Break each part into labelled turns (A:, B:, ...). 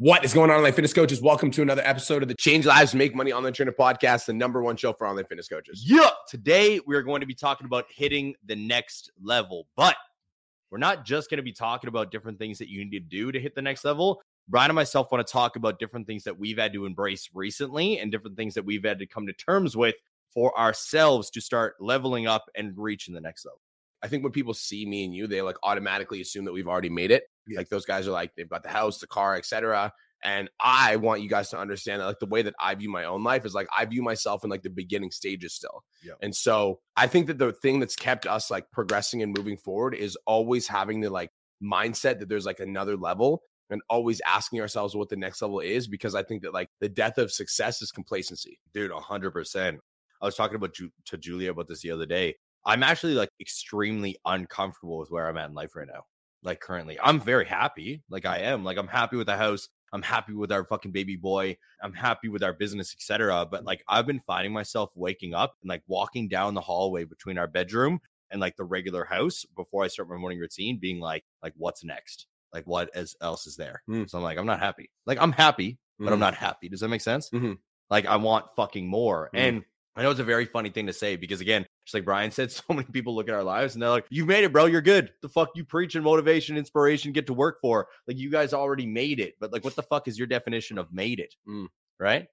A: What is going on, online fitness coaches? Welcome to another episode of the Change Lives Make Money Online Trainer Podcast, the number one show for online fitness coaches.
B: Yeah. Today we're going to be talking about hitting the next level, but we're not just going to be talking about different things that you need to do to hit the next level. Brian and myself want to talk about different things that we've had to embrace recently and different things that we've had to come to terms with for ourselves to start leveling up and reaching the next level.
A: I think when people see me and you, they like automatically assume that we've already made it.
B: Yeah.
A: Like those guys are like they've got the house, the car, etc. And I want you guys to understand that like the way that I view my own life is like I view myself in like the beginning stages still.
B: Yeah.
A: And so I think that the thing that's kept us like progressing and moving forward is always having the like mindset that there's like another level and always asking ourselves what the next level is because I think that like the death of success is complacency.
B: Dude, 100%. I was talking about Ju- to Julia about this the other day. I'm actually like extremely uncomfortable with where I'm at in life right now. Like currently, I'm very happy. Like I am. Like I'm happy with the house. I'm happy with our fucking baby boy. I'm happy with our business, etc. But like I've been finding myself waking up and like walking down the hallway between our bedroom and like the regular house before I start my morning routine, being like, like what's next? Like what is, else is there?
A: Mm.
B: So I'm like, I'm not happy. Like I'm happy, but I'm
A: Mhm.
B: not happy. Does that make sense?
A: Mhm.
B: Like I want fucking more.
A: Mhm.
B: And I know it's a very funny thing to say because again, just like Brian said, so many people look at our lives and they're like, "You made it, bro. You're good. The fuck you preach and motivation, inspiration, get to work for? Like you guys already made it. But like, what the fuck is your definition of made it?
A: Mm.
B: Right?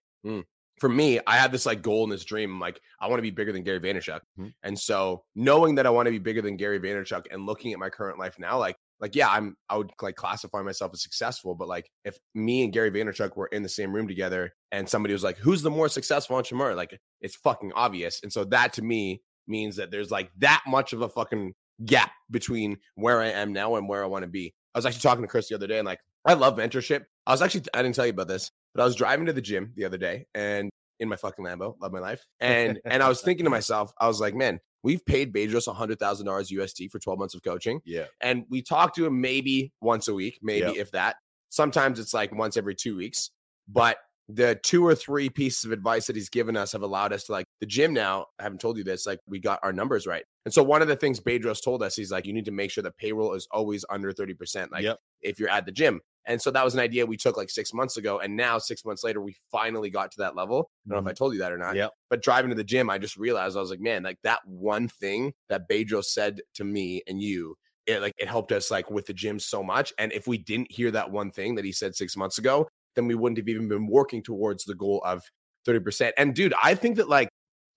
A: for me, I have this like goal and this dream. I'm like, I want to be bigger than Gary Vaynerchuk.
B: Mhm.
A: And so knowing that I want to be bigger than Gary Vaynerchuk and looking at my current life now, like, like, yeah, I'm, I would like classify myself as successful, but like if me and Gary Vaynerchuk were in the same room together and somebody was like, who's the more successful entrepreneur? Like it's fucking obvious. And so that to me means that there's like that much of a fucking gap between where I am now and where I want to be. I was actually talking to Chris the other day and like, I love mentorship. I was actually, I didn't tell you about this, but I was driving to the gym the other day and in my fucking Lambo, love my life. And and I was thinking to myself, I was like, man, we've paid Bedros hundred thousand dollars USD for twelve months of coaching,
B: Yeah.
A: and we talk to him maybe once a week, maybe
B: Yep.
A: if that. Sometimes it's like once every two weeks, but the two or three pieces of advice that he's given us have allowed us to like the gym now. I haven't told you this, like we got our numbers right. And so one of the things Bedros told us, he's like, you need to make sure the payroll is always under 30%. Like
B: Yep.
A: if you're at the gym. And so that was an idea we took like six months ago. And now, six months later, we finally got to that level. I don't know if I mm-hmm. told you that or not.
B: Yep.
A: But driving to the gym, I just realized I was like, man, like that one thing that Bedros said to me and you, it like it helped us like with the gym so much. And if we didn't hear that one thing that he said six months ago, then we wouldn't have even been working towards the goal of 30%. And dude, I think that like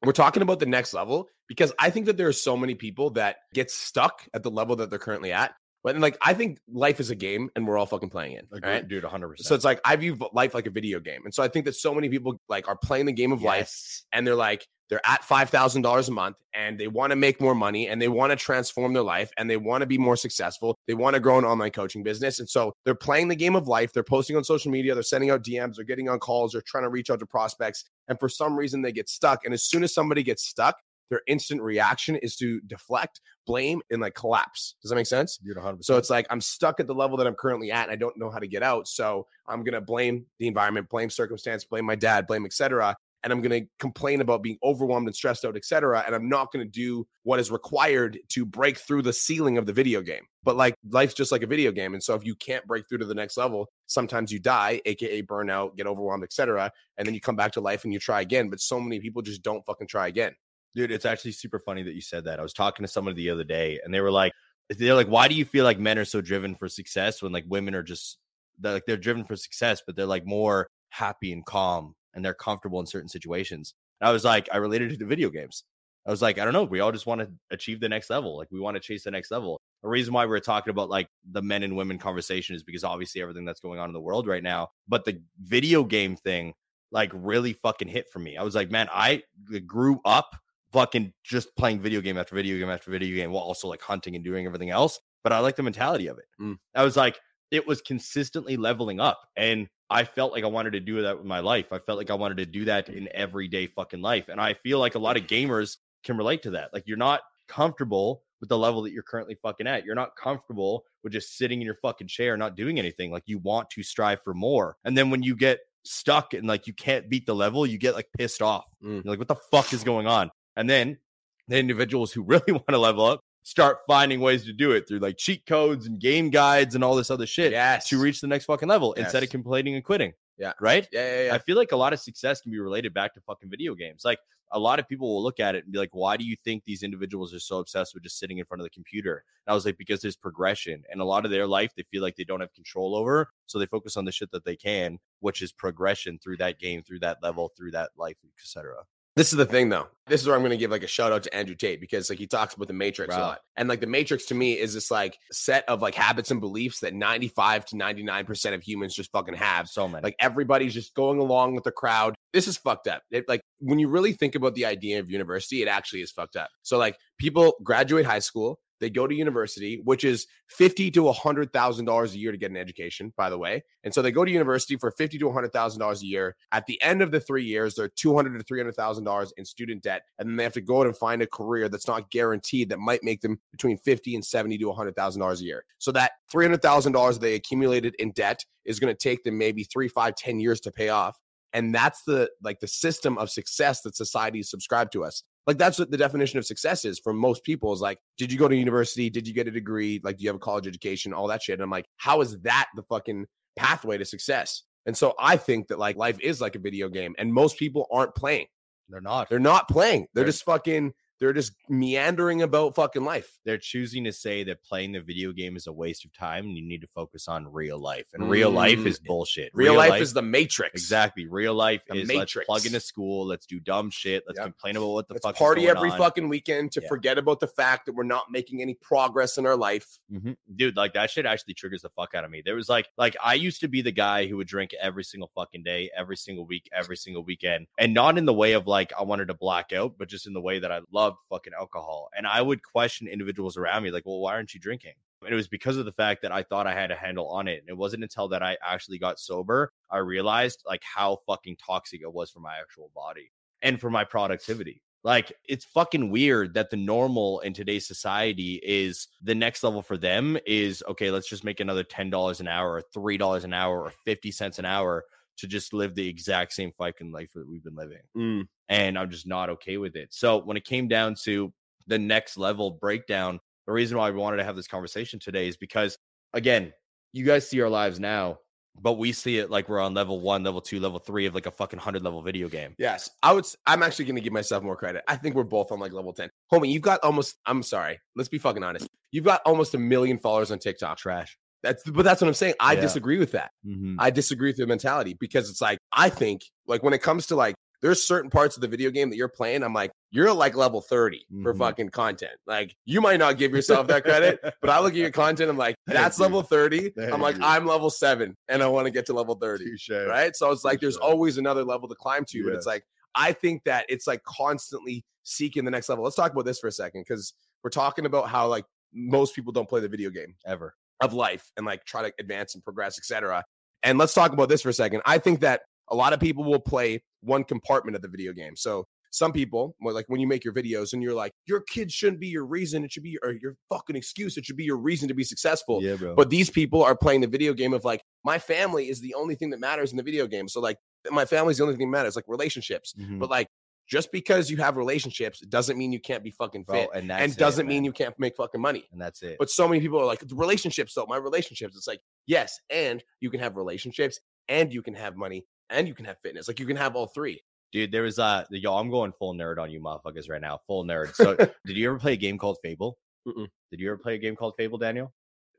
A: we're talking about the next level because I think that there are so many people that get stuck at the level that they're currently at. But like I think life is a game and we're all fucking playing it.
B: Agreed,
A: Right.
B: dude, 100%.
A: So it's like I view life like a video game. And so I think that so many people like are playing the game of life and they're like they're at $5000 a month and they want to make more money and they want to transform their life and they want to be more successful they want to grow an online coaching business and so they're playing the game of life they're posting on social media they're sending out dms they're getting on calls they're trying to reach out to prospects and for some reason they get stuck and as soon as somebody gets stuck their instant reaction is to deflect blame and like collapse does that make sense
B: Dude, 100%.
A: so it's like I'm stuck at the level that I'm currently at and I don't know how to get out. So I'm gonna blame the environment, blame circumstance, blame my dad, blame etc. And I'm gonna complain about being overwhelmed and stressed out, etc. And I'm not gonna do what is required to break through the ceiling of the video game. But like life's just like a video game. And so if you can't break through to the next level, sometimes you die, aka burnout, get overwhelmed, etc. And then you come back to life and you try again. But so many people just don't fucking try again.
B: Dude, it's actually super funny that you said that. I was talking to somebody the other day and they were like, they're like, why do you feel like men are so driven for success when like women are just they're like they're driven for success, but they're like more happy and calm and they're comfortable in certain situations. And I was like, I related to video games. I was like, I don't know, we all just want to achieve the next level. Like we want to chase the next level. The reason why we're talking about like the men and women conversation is because obviously everything that's going on in the world right now. But the video game thing like really fucking hit for me. I was like, man, I grew up fucking just playing video game after video game after video game while also like hunting and doing everything else. But I like the mentality of it.
A: Mm.
B: I was like, it was consistently leveling up. And I felt like I wanted to do that with my life. I felt like I wanted to do that in everyday fucking life. And I feel like a lot of gamers can relate to that. Like you're not comfortable with the level that you're currently fucking at. You're not comfortable with just sitting in your fucking chair, not doing anything. Like you want to strive for more. And then when you get stuck and like you can't beat the level, you get like pissed off.
A: Mm.
B: You're like, what the fuck is going on? And then the individuals who really want to level up start finding ways to do it through like cheat codes and game guides and all this other shit
A: Yes.
B: to reach the next fucking level instead of complaining and quitting.
A: Yeah.
B: Right?
A: Yeah, yeah, yeah.
B: I feel like a lot of success can be related back to fucking video games. Like a lot of people will look at it and be like, why do you think these individuals are so obsessed with just sitting in front of the computer? And I was like, because there's progression. And a lot of their life they feel like they don't have control over. So they focus on the shit that they can, which is progression through that game, through that level, through that life, etc.
A: This is the thing, though. This is where I'm going to give like a shout out to Andrew Tate because like he talks about the Matrix a lot, and like the Matrix to me is this like set of like habits and beliefs that 95 to 99 percent of humans just fucking have.
B: So many.
A: Like everybody's just going along with the crowd. This is fucked up. It, like when you really think about the idea of university, it actually is fucked up. So like people graduate high school, they go to university, which is fifty to hundred thousand dollars a year to get an education, by the way. And so they go to university for fifty to hundred thousand dollars a year. At the end of the three years, they're two hundred to three hundred thousand dollars in student debt, and then they have to go out and find a career that's not guaranteed that might make them between fifty and seventy to hundred thousand dollars a year. So that three hundred thousand dollars they accumulated in debt is going to take them maybe three, five, ten years to pay off. And that's the like the system of success that society subscribed to us. Like that's what the definition of success is for most people is like, did you go to university? Did you get a degree? Like, do you have a college education? All that shit. And I'm like, how is that the fucking pathway to success? And so I think that like life is like a video game, and most people aren't playing.
B: they're not.
A: They're not playing. They're
B: They're-
A: just fucking. They're just meandering about fucking life.
B: they're choosing to say that playing the video game is a waste of time and you need to focus on real life. And real life is
A: Mm.
B: bullshit.
A: Real, life, is the matrix.
B: exactly real life
A: The
B: is let's plug into school, let's do dumb shit, let's
A: Yep.
B: complain about what the
A: Let's
B: fuck is
A: party every
B: on.
A: fucking weekend to
B: Yeah.
A: forget about the fact that we're not making any progress in our life.
B: Mhm. Dude, like that shit actually triggers the fuck out of me. There was like, like I used to be the guy who would drink every single fucking day, every single week, every single weekend, and not in the way of like I wanted to black out, but just in the way that I loved fucking alcohol. And I would question individuals around me, like, well, why aren't you drinking? And it was because of the fact that I thought I had a handle on it. And it wasn't until that I actually got sober, I realized like how fucking toxic it was for my actual body and for my productivity. Like it's fucking weird that the normal in today's society is the next level for them is okay, let's just make another $10 an hour or $3 an hour or 50 cents an hour to just live the exact same fucking life that we've been living. Mm. And I'm just not okay with it. So when it came down to the next level breakdown, the reason why we wanted to have this conversation today is because again, you guys see our lives now, but we see it like we're on level one, level two, level three of like a fucking hundred level video game.
A: Yes, I would. I'm actually going to give myself more credit. I think we're both on like level ten. Homie, you've got almost. I'm sorry. Let's be fucking honest. You've got almost a million followers on TikTok.
B: Trash.
A: That's but that's what I'm saying. I
B: Yeah.
A: disagree with that.
B: Mm-hmm.
A: I disagree with the mentality because it's like I think like when it comes to like there's certain parts of the video game that you're playing. I'm like you're like level 30 for
B: Mhm.
A: fucking content. Like you might not give yourself that credit, but I look at your content. I'm like that's
B: you.
A: level 30. I'm like
B: you.
A: I'm level seven and I want to get to level 30 right? So it's like there's always another level to climb to, but it's like I think that it's like constantly seeking the next level. Let's talk about this for a second because we're talking about how like most people don't play the video game
B: Ever.
A: Of life and like try to advance and progress, etc. And let's talk about this for a second. I think that a lot of people will play one compartment of the video game. So some people, like when you make your videos and you're like, your kids shouldn't be your reason. It should be or your fucking excuse. It should be your reason to be successful.
B: Yeah, bro.
A: But these people are playing the video game of like, my family is the only thing that matters in the video game. So like, my family's the only thing that matters, like relationships.
B: Mhm.
A: But like, just because you have relationships doesn't mean you can't be fucking
B: Bro,
A: fit,
B: and that's
A: and doesn't mean you can't make fucking money.
B: And that's it.
A: But so many people are like, the relationships, though, my relationships. It's like, yes, and you can have relationships, and you can have money, and you can have fitness. Like you can have all three.
B: Dude, there was uh yo, I'm going full nerd on you motherfuckers right now. Full nerd. So did you ever play a game called Fable?
A: Mm-mm.
B: Did you ever play a game called Fable, Daniel?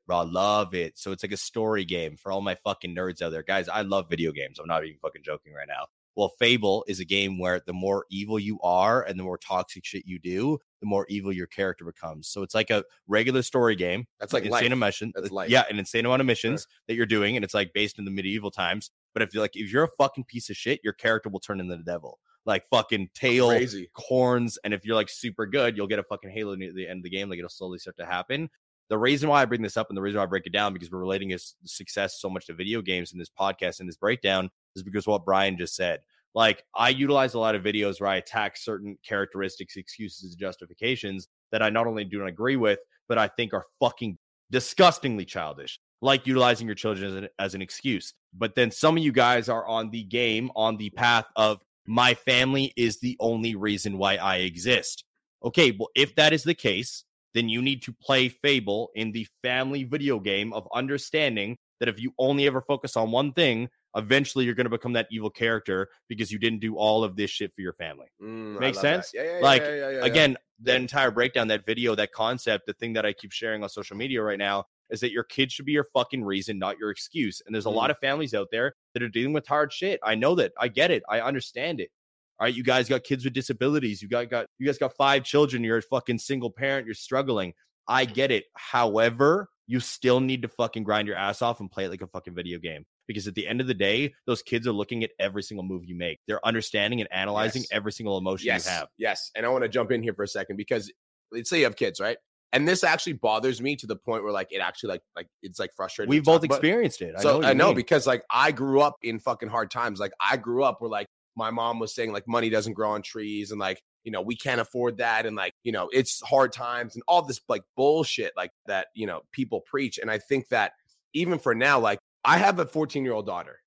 B: Bro, I love it. So it's like a story game for all my fucking nerds out there. Guys, I love video games. I'm not even fucking joking right now. Well, Fable is a game where the more evil you are and the more toxic shit you do, the more evil your character becomes. So it's like a regular story game.
A: That's like
B: insane mission.
A: That's
B: uh,
A: life.
B: Yeah, an insane amount of missions that you're doing, and it's like based in the medieval times. But if you're like if you're a fucking piece of shit, your character will turn into the devil. Like fucking tail,
A: Crazy.
B: horns, and if you're like super good, you'll get a fucking halo near the end of the game. Like it'll slowly start to happen. The reason why I bring this up and the reason why I break it down because we're relating his success so much to video games in this podcast and this breakdown is because what Brian just said. Like I utilize a lot of videos where I attack certain characteristics, excuses, and justifications that I not only do not agree with, but I think are fucking disgustingly childish. Like utilizing your children as an, as an excuse. But then some of you guys are on the game, on the path of my family is the only reason why I exist. Okay, well, if that is the case, then you need to play Fable in the family video game of understanding that if you only ever focus on one thing, eventually you're going to become that evil character because you didn't do all of this shit for your family.
A: Mm,
B: Makes sense?
A: Yeah, yeah,
B: Like,
A: yeah.
B: Again, the entire breakdown, that video, that concept, the thing that I keep sharing on social media right now is that your kids should be your fucking reason, not your excuse. And there's a
A: Mm.
B: lot of families out there that are dealing with hard shit. I know that. I get it. I understand it. All right, you guys got kids with disabilities. You got got you guys got five children. You're a fucking single parent. You're struggling. I mm-hmm. get it. However, you still need to fucking grind your ass off and play it like a fucking video game. Because at the end of the day, those kids are looking at every single move you make. They're understanding and analyzing
A: Yes.
B: every single emotion
A: yes,
B: you have.
A: Yes. And I want to jump in here for a second because let's say you have kids, right? And this actually bothers me to the point where like it actually like like it's like frustrating.
B: We've both
A: about.
B: experienced it. I know,
A: so
B: what
A: I know
B: mean.
A: because like I grew up in fucking hard times. Like I grew up where like my mom was saying like money doesn't grow on trees and like you know we can't afford that and like you know it's hard times and all this like bullshit like that you know people preach. And I think that even for now, like I have a 14 year old daughter,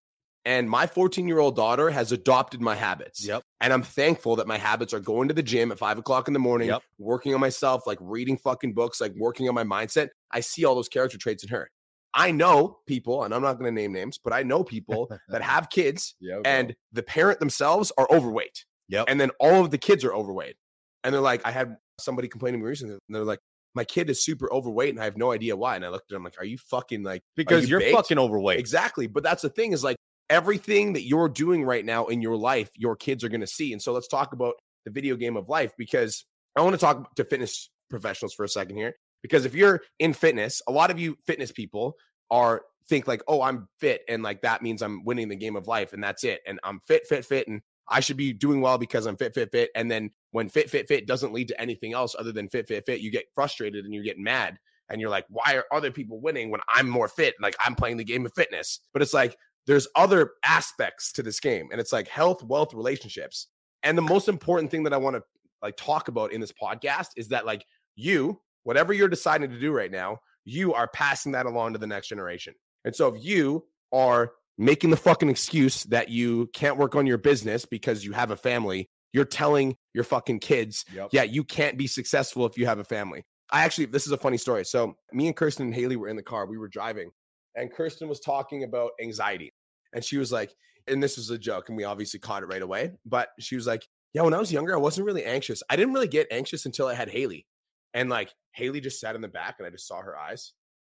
A: and my 14 year old daughter has adopted my habits.
B: Yep.
A: And I'm thankful that my habits are going to the gym at five o'clock in the morning,
B: Yep.
A: working on myself, like reading fucking books, like working on my mindset. I see all those character traits in her. I know people, and I'm not going to name names, but I know people that have kids
B: Yeah,
A: and the parent themselves are overweight.
B: Yep.
A: And then all of the kids are overweight. And they're like, I had somebody complaining to me recently, and they're like, my kid is super overweight and I have no idea why. And I looked at them like, are you fucking like,
B: because
A: you
B: are fucking overweight.
A: Exactly. But that's the thing is like everything that you're doing right now in your life, your kids are going to see. And so let's talk about the video game of life because I want to talk to fitness professionals for a second here. Because if you're in fitness, a lot of you fitness people are think like, oh, I'm fit. And like that means I'm winning the game of life and that's it. And I'm fit, fit, fit. And I should be doing well because I'm fit, fit, fit. And then when fit, fit, fit doesn't lead to anything else other than fit, fit, fit, you get frustrated and you get mad and you're like, why are other people winning when I'm more fit? Like I'm playing the game of fitness. But it's like there's other aspects to this game, and it's like health, wealth, relationships. And the most important thing that I want to like talk about in this podcast is that like you, whatever you're deciding to do right now, you are passing that along to the next generation. And so if you are making the fucking excuse that you can't work on your business because you have a family, you're telling your fucking kids
B: Yep.
A: yeah, you can't be successful if you have a family. I actually, this is a funny story. So, me and Kirsten and Haley were in the car. We were driving, and Kirsten was talking about anxiety. And she was like, and this was a joke, and we obviously caught it right away. But she was like, Yeah, when I was younger, I wasn't really anxious. I didn't really get anxious until I had Haley. And like, Haley just sat in the back, and I just saw her eyes.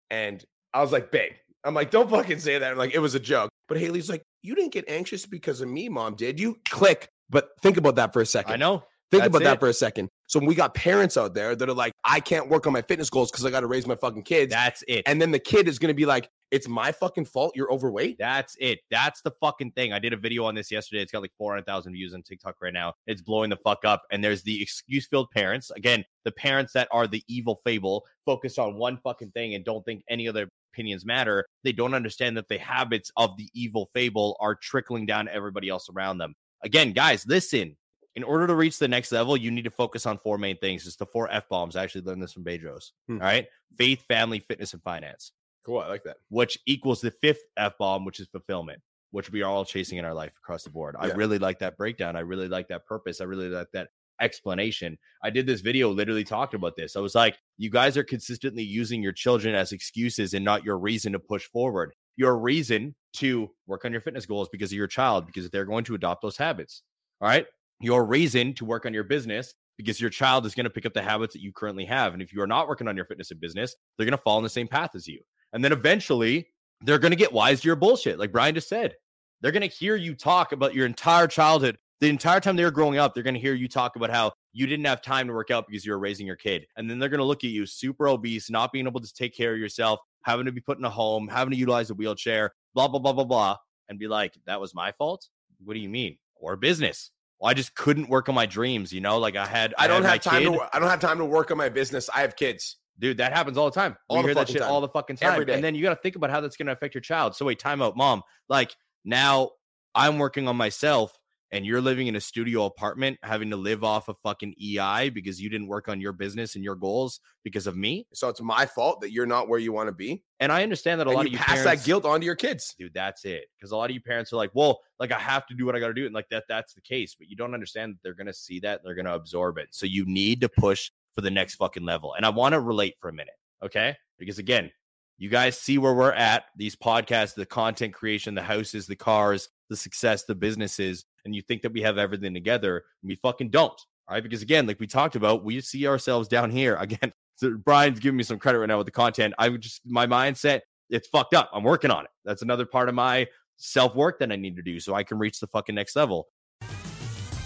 A: And I was like, Babe, I'm like, Don't fucking say that. I'm like, It was a joke. But Haley's like, You didn't get anxious because of me, mom, did you? Click. But think about that for a second.
B: I know.
A: Think
B: That's
A: about that for a second. So we got parents out there that are like, I can't work on my fitness goals because I got to raise my fucking kids.
B: That's it.
A: and then the kid is going to be like, it's my fucking fault you're overweight.
B: That's it. That's the fucking thing. I did a video on this yesterday. It's got like 400,000 views on TikTok right now. It's blowing the fuck up. And there's the excuse filled parents. Again, the parents that are the evil fable, focused on one fucking thing and don't think any other opinions matter. They don't understand that the habits of the evil fable are trickling down to everybody else around them. Again, guys, listen. In order to reach the next level, you need to focus on four main things. It's the four F bombs. I actually learned this from Bedros.
A: Hmm.
B: All right. Faith, family, fitness, and finance
A: Cool. I like that.
B: which equals the fifth F bomb, which is fulfillment, which we are all chasing in our life across the board. I really like that breakdown. I really like that purpose. I really like that explanation. I did this video literally talking about this. I was like, you guys are consistently using your children as excuses and not your reason to push forward. Your reason to work on your fitness goals because of your child, because they're going to adopt those habits. All right. Your reason to work on your business because your child is going to pick up the habits that you currently have. And if you are not working on your fitness and business, they're going to fall in the same path as you. And then eventually they're going to get wise to your bullshit. Like Brian just said, they're going to hear you talk about your entire childhood. The entire time they were growing up, they're going to hear you talk about how you didn't have time to work out because you were raising your kid. And then they're going to look at you super obese, not being able to take care of yourself, having to be put in a home, having to utilize a wheelchair, blah, blah, blah, blah, blah, and be like, that was my fault? What do you mean? Or business. Well, I just couldn't work on my dreams, you know? Like I had,
A: I don't
B: had
A: have time
B: kid.
A: to. I don't have time to work on my business. I have kids.
B: Dude, that happens all the time.
A: All
B: we
A: the
B: hear that shit
A: time.
B: all the fucking time.
A: Every day.
B: And then you got to think about how that's going to affect your child. So wait, time out, mom. Like now I'm working on myself and you're living in a studio apartment having to live off of fucking EI because you didn't work on your business and your goals because of me.
A: So it's my fault that you're not where you want to be.
B: And I understand that a
A: and
B: lot
A: you
B: of you
A: pass
B: parents,
A: that guilt on to your kids.
B: dude, that's it. Because a lot of you parents are like, well, like I have to do what I got to do. And like that, that's the case. But you don't understand that they're going to see that. They're going to absorb it. So you need to push for the next fucking level. And I want to relate for a minute, okay? Because again, you guys see where we're at, these podcasts, the content creation, the houses, the cars, the success, the businesses, and you think that we have everything together, and we fucking don't. Right. Because again, like we talked about, we see ourselves down here. Again, so Brian's giving me some credit right now with the content. I just my mindset, it's fucked up. I'm working on it. That's another part of my self work that I need to do so I can reach the fucking next level.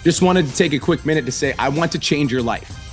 C: Just wanted to take a quick minute to say, I want to change your life.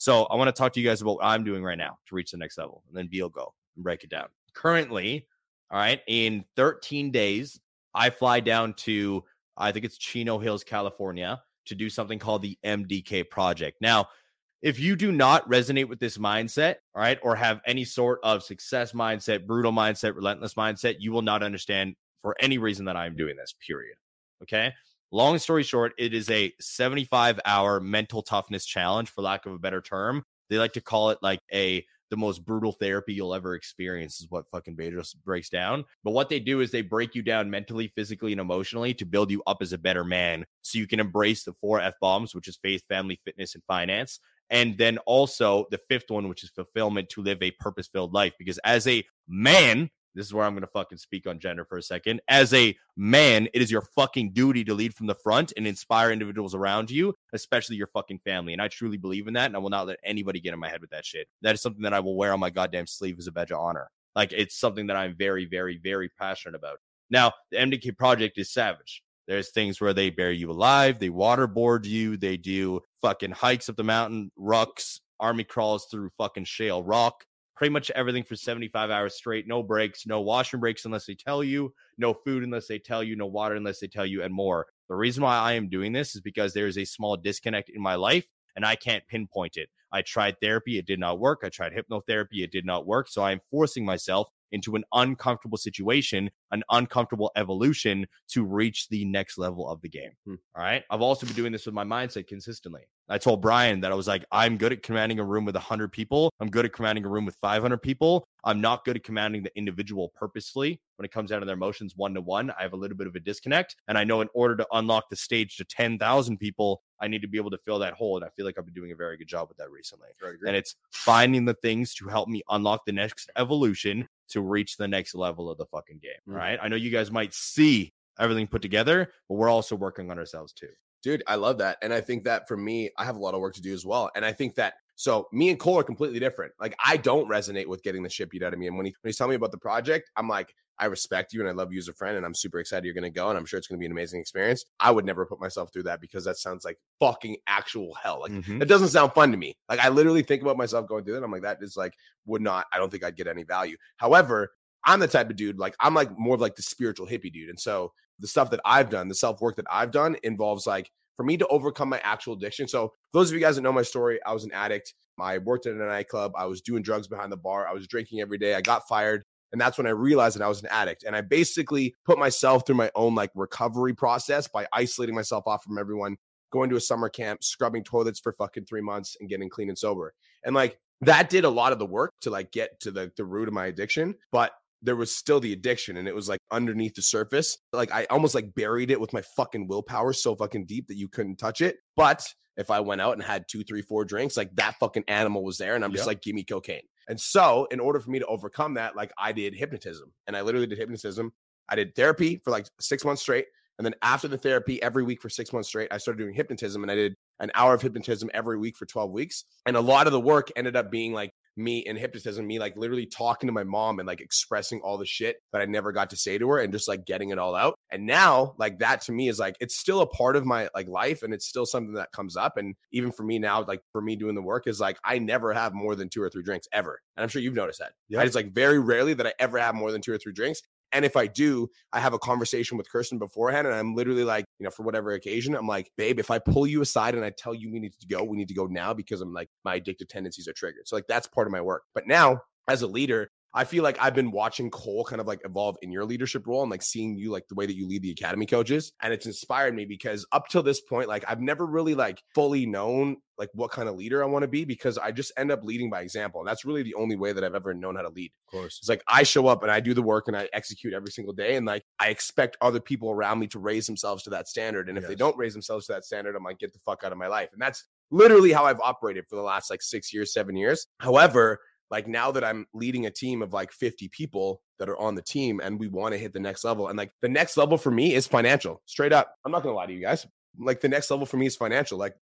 B: So I want to talk to you guys about what I'm doing right now to reach the next level, and then B will go and break it down. Currently, all right, in 13 days, I fly down to I think it's Chino Hills, California, to do something called the MDK project. Now, if you do not resonate with this mindset, all right, or have any sort of success mindset, brutal mindset, relentless mindset, you will not understand for any reason that I'm doing this, period. Okay. Long story short, it is a 75 hour mental toughness challenge, for lack of a better term. They like to call it like a the most brutal therapy you'll ever experience is what fucking Bedros breaks down. But what they do is they break you down mentally, physically, and emotionally to build you up as a better man so you can embrace the four F bombs, which is faith, family, fitness, and finance. And then also the fifth one, which is fulfillment to live a purpose filled life. Because as a man, this is where I'm going to fucking speak on gender for a second. As a man, it is your fucking duty to lead from the front and inspire individuals around you, especially your fucking family. And I truly believe in that. And I will not let anybody get in my head with that shit. That is something that I will wear on my goddamn sleeve as a badge of honor. Like it's something that I'm very, very, very passionate about. Now, the MDK project is savage. There's things where they bury you alive, they waterboard you, they do fucking hikes up the mountain, rucks, army crawls through fucking shale rock pretty much everything for 75 hours straight, no breaks, no washroom breaks unless they tell you, no food unless they tell you, no water unless they tell you, and more. The reason why I am doing this is because there is a small disconnect in my life and I can't pinpoint it. I tried therapy, it did not work. I tried hypnotherapy, it did not work. So I'm forcing myself into an uncomfortable situation, an uncomfortable evolution to reach the next level of the game. Hmm. All right. I've also been doing this with my mindset consistently. I told Brian that I was like, I'm good at commanding a room with 100 people. I'm good at commanding a room with 500 people. I'm not good at commanding the individual purposefully when it comes down to their emotions one to one. I have a little bit of a disconnect. And I know in order to unlock the stage to 10,000 people, I need to be able to fill that hole. And I feel like I've been doing a very good job with that recently. And it's finding the things to help me unlock the next evolution to reach the next level of the fucking game. Mm-hmm. Right. I know you guys might see everything put together, but we're also working on ourselves too.
A: Dude, I love that. And I think that for me, I have a lot of work to do as well. And I think that so me and Cole are completely different. Like I don't resonate with getting the shit beat out of me. And when he when he's telling me about the project, I'm like, I respect you and I love you as a friend, and I'm super excited you're gonna go, and I'm sure it's gonna be an amazing experience. I would never put myself through that because that sounds like fucking actual hell. Like mm-hmm. it doesn't sound fun to me. Like I literally think about myself going through that. I'm like, that is like would not, I don't think I'd get any value. However, I'm the type of dude, like I'm like more of like the spiritual hippie dude. And so the stuff that I've done, the self work that I've done involves like for me to overcome my actual addiction. So those of you guys that know my story, I was an addict. I worked at a nightclub. I was doing drugs behind the bar. I was drinking every day. I got fired. And that's when I realized that I was an addict. And I basically put myself through my own like recovery process by isolating myself off from everyone, going to a summer camp, scrubbing toilets for fucking three months and getting clean and sober. And like that did a lot of the work to like get to the, the root of my addiction. But there was still the addiction and it was like underneath the surface. Like I almost like buried it with my fucking willpower so fucking deep that you couldn't touch it. But if I went out and had two, three, four drinks, like that fucking animal was there. And I'm just yep. like, give me cocaine. And so, in order for me to overcome that, like I did hypnotism and I literally did hypnotism. I did therapy for like six months straight. And then after the therapy, every week for six months straight, I started doing hypnotism and I did an hour of hypnotism every week for 12 weeks. And a lot of the work ended up being like me in hypnotism, me like literally talking to my mom and like expressing all the shit that I never got to say to her and just like getting it all out. And now, like that to me is like it's still a part of my like life and it's still something that comes up. And even for me now, like for me doing the work is like I never have more than two or three drinks ever. And I'm sure you've noticed that. Yeah. It's like very rarely that I ever have more than two or three drinks. And if I do, I have a conversation with Kirsten beforehand and I'm literally like, you know, for whatever occasion, I'm like, babe, if I pull you aside and I tell you we need to go, we need to go now because I'm like, my addictive tendencies are triggered. So like that's part of my work. But now as a leader, I feel like I've been watching Cole kind of like evolve in your leadership role and like seeing you like the way that you lead the academy coaches. And it's inspired me because up till this point, like I've never really like fully known like what kind of leader I want to be because I just end up leading by example. And that's really the only way that I've ever known how to lead.
B: Of course.
A: It's like I show up and I do the work and I execute every single day. And like I expect other people around me to raise themselves to that standard. And if they don't raise themselves to that standard, I'm like, get the fuck out of my life. And that's literally how I've operated for the last like six years, seven years. However, like now that I'm leading a team of like 50 people that are on the team and we want to hit the next level. And like the next level for me is financial, straight up. I'm not going to lie to you guys. Like the next level for me is financial. Like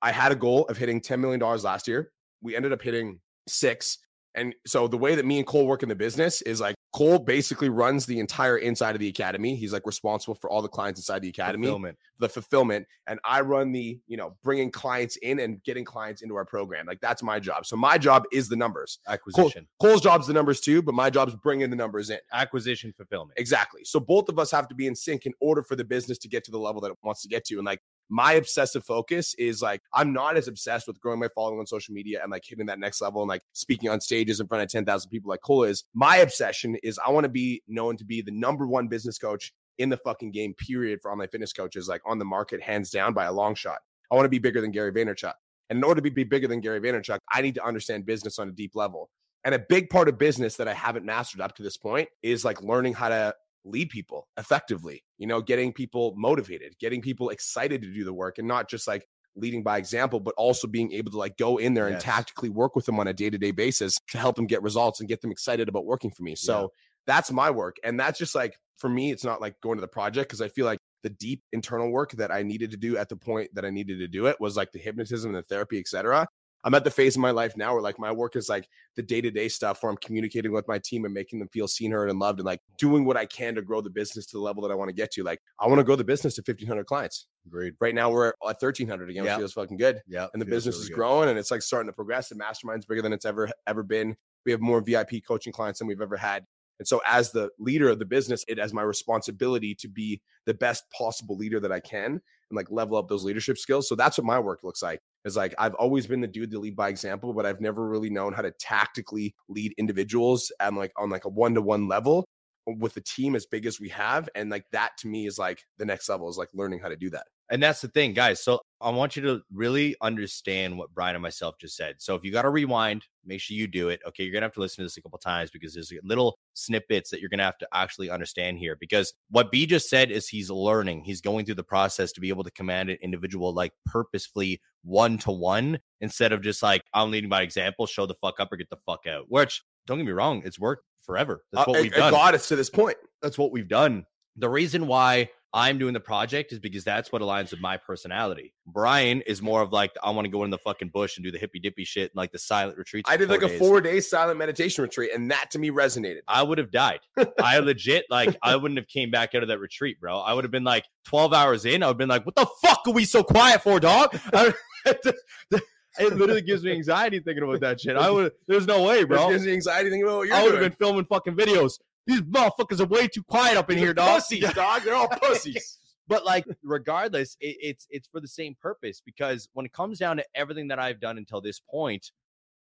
A: I had a goal of hitting $10 million last year. We ended up hitting six. And so the way that me and Cole work in the business is like Cole basically runs the entire inside of the academy. He's like responsible for all the clients inside the academy.
B: Fulfillment.
A: the fulfillment. And i run the you know bringing clients in and getting clients into our program. Like that's my job. So my job is the numbers.
B: Acquisition,
A: cole's job's the numbers too but my job's bringing the numbers in.
B: Acquisition, fulfillment.
A: exactly. So both of us have to be in sync in order for the business to get to the level that it wants to get to. And like my obsessive focus is like I'm not as obsessed with growing my following on social media and like hitting that next level and like speaking on stages in front of 10,000 people like Cole is. My obsession is I want to be known to be the number one business coach in the fucking game, period, for online fitness coaches, like on the market, hands down by a long shot. I want to be bigger than Gary Vaynerchuk. And in order to be bigger than Gary Vaynerchuk, I need to understand business on a deep level. And a big part of business that I haven't mastered up to this point is like learning how to lead people effectively, you know, getting people motivated, getting people excited to do the work and not just like leading by example, but also being able to like go in there and tactically work with them on a day to day basis to help them get results and get them excited about working for me. So that's my work. And that's just like, for me, it's not like going to the project because I feel like the deep internal work that I needed to do at the point that I needed to do it was like the hypnotism and the therapy, et cetera. I'm at the phase in my life now where like my work is like the day to day stuff where I'm communicating with my team and making them feel seen, heard, and loved, and like doing what I can to grow the business to the level that I want to get to. Like I want to grow the business to 1,500 clients.
B: Agreed.
A: Right now we're at 1,300 again, which feels fucking good.
B: Yeah.
A: And the business
B: really
A: is
B: good.
A: growing and it's like starting to progress. The mastermind's bigger than it's ever ever been. We have more VIP coaching clients than we've ever had. And so, as the leader of the business, it has my responsibility to be the best possible leader that I can and like level up those leadership skills. So that's what my work looks like. Is like I've always been the dude to lead by example, but I've never really known how to tactically lead individuals and like on like a one to one level with a team as big as we have. And like that to me is like the next level is like learning how to do that.
B: And that's the thing, guys. So I want you to really understand what Brian and myself just said. So if you got to rewind, make sure you do it. Okay. You're going to have to listen to this a couple times because there's little snippets that you're going to have to actually understand here. Because what B just said is he's learning, he's going through the process to be able to command an individual like purposefully one to one instead of just like, I'm leading by example, show the fuck up or get the fuck out. Which, don't get me wrong, it's worked forever. That's what
A: Uh,
B: we've
A: it- it got us to this point.
B: that's what we've done. The reason why I'm doing the project is because that's what aligns with my personality. Brian is more of like, I want to go in the fucking bush and do the hippy dippy shit, and like the silent retreats.
A: I did like
B: four
A: a four day silent meditation retreat, and that to me resonated.
B: I would have died. I legit like I wouldn't have came back out of that retreat, bro. I would have been like 12 hours in. I would have been like, what the fuck are we so quiet for, dog? It literally gives me anxiety thinking about that shit. I would there's no way,
A: Bro,
B: bro.
A: gives me anxiety thinking about what you're
B: I would have been filming fucking videos. These motherfuckers are way too quiet up in here, dog.
A: pussies, dog. They're all pussies.
B: but like regardless it, it's it's for the same purpose because when it comes down to everything that i've done until this point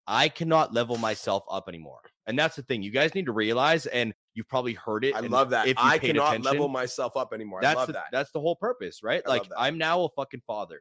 B: i cannot level myself up anymore and that's the thing you guys need to realize and you've probably heard it
A: I love that.
B: if
A: I cannot level myself up anymore. I
B: that's
A: love
B: the,
A: that.
B: that's the whole purpose right
A: I
B: like i'm now a fucking father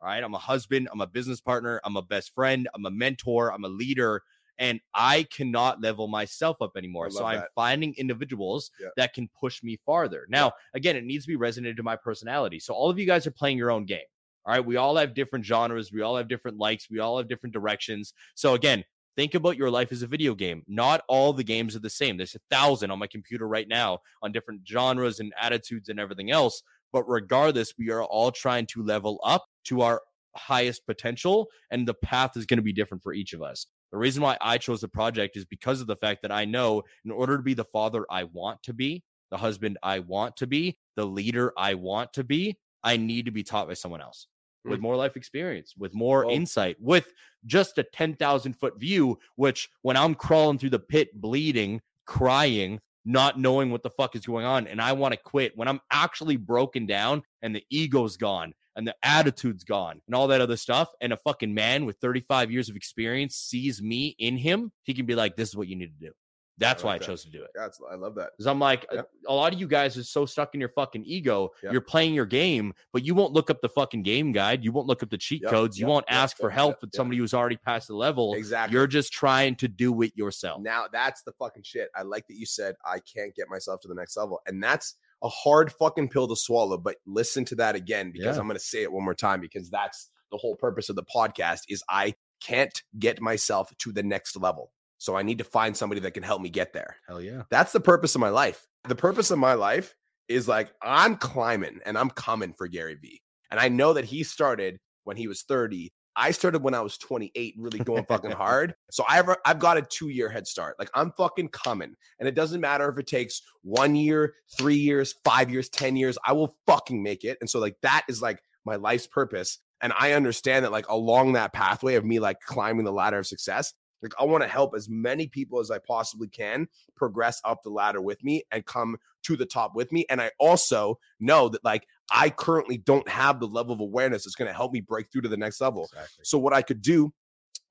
B: all right i'm a husband i'm a business partner i'm a best friend i'm a mentor i'm a leader and i cannot level myself up anymore. So i'm
A: that.
B: finding individuals
A: Yeah.
B: that can push me farther. Now again it needs to be resonated to my personality. So all of you guys are playing your own game all right? We all have different genres we all have different likes we all have different directions. So again think about your life as a video game. Not all the games are the same. There's a thousand on my computer right now on different genres and attitudes and everything else. But regardless we are all trying to level up to our highest potential and the path is going to be different for each of us the reason why i chose the project is because of the fact that i know in order to be the father i want to be the husband i want to be the leader i want to be i need to be taught by someone else with
A: Mm.
B: more life experience with more
A: Well-
B: insight with just a 10,000 foot view which when i'm crawling through the pit bleeding crying not knowing what the fuck is going on. And I want to quit when I'm actually broken down and the ego's gone and the attitude's gone and all that other stuff. And a fucking man with 35 years of experience sees me in him, he can be like, this is what you need to do. That's
A: I
B: why I
A: that.
B: chose to do it.
A: Yeah, I love that.
B: Because I'm like,
A: Yep.
B: a lot of you guys are so stuck in your fucking ego.
A: Yep.
B: You're playing your game, but you won't look up the fucking game guide. You won't look up the cheat
A: Yep,
B: codes. You won't
A: yep,
B: ask for help with somebody who's already past the level.
A: Exactly.
B: You're just trying to do it yourself.
A: Now that's the fucking shit. I like that you said I can't get myself to the next level. And that's a hard fucking pill to swallow. But listen to that again because
B: Yeah.
A: I'm gonna say it one more time because that's the whole purpose of the podcast is I can't get myself to the next level. So I need to find somebody that can help me get there.
B: Hell yeah.
A: That's the purpose of my life. The purpose of my life is like I'm climbing and I'm coming for Gary Vee. And I know that he started when he was 30. I started when I was 28, really going fucking hard. So I've I've got a two year head start. Like I'm fucking coming, and it doesn't matter if it takes one year, three years, five years, ten years. I will fucking make it. And so like that is like my life's purpose. And I understand that like along that pathway of me like climbing the ladder of success, like I want to help as many people as I possibly can progress up the ladder with me and come to the top with me. And I also know that like I currently don't have the level of awareness that's going to help me break through to the next level.
B: Exactly.
A: So what I could do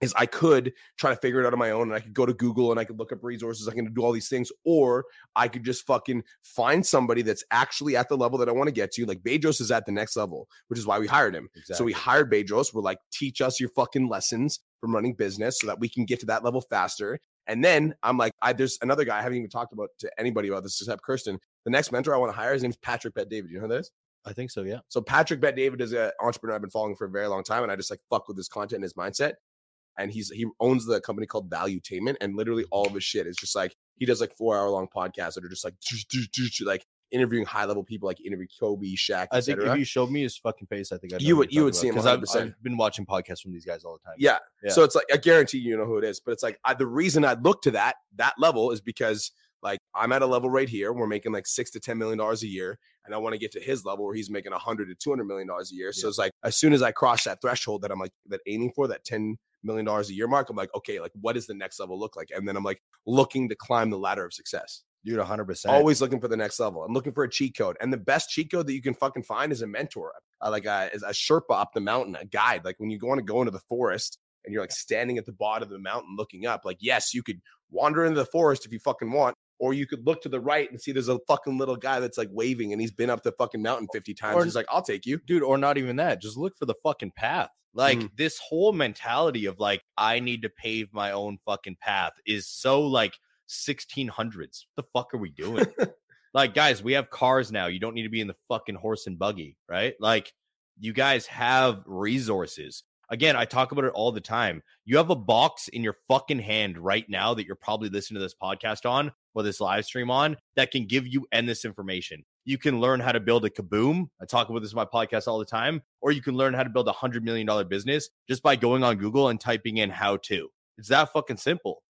A: is I could try to figure it out on my own and I could go to Google and I could look up resources. I can do all these things, or I could just fucking find somebody that's actually at the level that I want to get to. Like Bedros is at the next level, which is why we hired him. So we hired Bedros. We're like, teach us your fucking lessons from running business so that we can get to that level faster. And then I'm like, I there's another guy I haven't even talked about to anybody about this except Kirsten. The next mentor I want to hire, his name's Patrick Bet David. You know who that is?
B: I think so. Yeah.
A: So Patrick Bet David is an entrepreneur I've been following for a very long time, and I just like fuck with his content and his mindset. And he's he owns the company called Valuetainment, and literally all of his shit is just like he does like four hour long podcasts that are just like like interviewing high level people, like interview Kobe, Shaq,
B: I think if you showed me his fucking face, I think I'd
A: You would-
B: you're
A: would see him
B: about, 'cause I've, I've been watching podcasts from these guys all the time.
A: Yeah.
B: Yeah.
A: So it's like I guarantee you know who it is, but it's like I, the reason I look to that that level is because like I'm at a level right here. We're making like six to ten million dollars a year, and I want to get to his level where he's making a hundred to two hundred million dollars a year. So it's like as soon as I cross that threshold that I'm like that aiming for that ten million dollars a year mark, I'm like, okay, like what does the next level look like? And then I'm like looking to climb the ladder of success.
B: dude, 100. percent
A: Always looking for the next level. I'm looking for a cheat code, and the best cheat code that you can fucking find is a mentor, uh, like a, is a Sherpa up the mountain, a guide. Like when you want to go into the forest and you're like standing at the bottom of the mountain looking up. Like yes, you could wander into the forest if you fucking want, or you could look to the right and see there's a fucking little guy that's like waving, and he's been up the fucking mountain 50 times.
B: Or-
A: he's like, I'll take you.
B: dude, or not even that. Just look for the fucking path. Like
A: Mhm.
B: this whole mentality of like I need to pave my own fucking path is so like 1600s. What the fuck are we doing? like guys, we have cars now. You don't need to be in the fucking horse and buggy, right? Like you guys have resources. Again, I talk about it all the time. You have a box in your fucking hand right now that you're probably listening to this podcast on or this live stream on that can give you endless information. You can learn how to build a kaboom. I talk about this in my podcast all the time. Or you can learn how to build a hundred million dollar business just by going on Google and typing in how to. It's that fucking simple.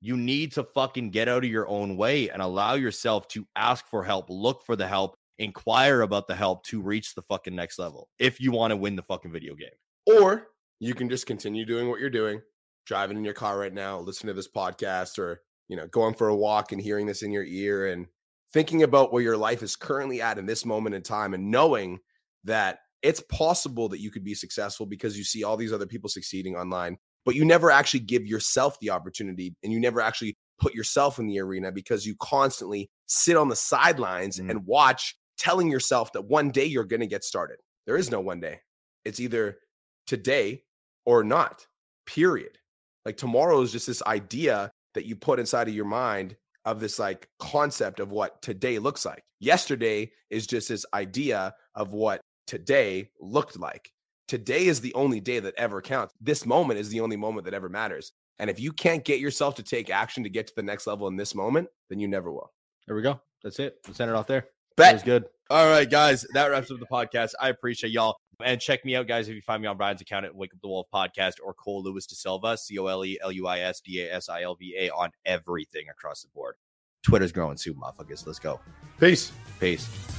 B: You need to fucking get out of your own way and allow yourself to ask for help, look for the help, inquire about the help to reach the fucking next level if you want to win the fucking video game.
A: Or you can just continue doing what you're doing, driving in your car right now, listening to this podcast, or you know, going for a walk and hearing this in your ear and thinking about where your life is currently at in this moment in time and knowing that it's possible that you could be successful because you see all these other people succeeding online, but you never actually give yourself the opportunity and you never actually put yourself in the arena because you constantly sit on the sidelines
B: Mhm.
A: and watch telling yourself that one day you're going to get started. There is no one day. It's either today or not, period. Like tomorrow is just this idea that you put inside of your mind of this like concept of what today looks like. Yesterday is just this idea of what today looked like. Today is the only day that ever counts. This moment is the only moment that ever matters. And if you can't get yourself to take action to get to the next level in this moment, then you never will.
B: There we go. That's it. Let's end it off there. That was good. All right, guys. That wraps up the podcast. I appreciate y'all. And check me out, guys, if you find me on Brian's account at Wake Up the Wolf Podcast or Cole Luis Da Silva, C O L E L U I S D A S I L V A on everything across the board. Twitter's growing soon, motherfuckers. Let's go.
A: Peace.
B: Peace.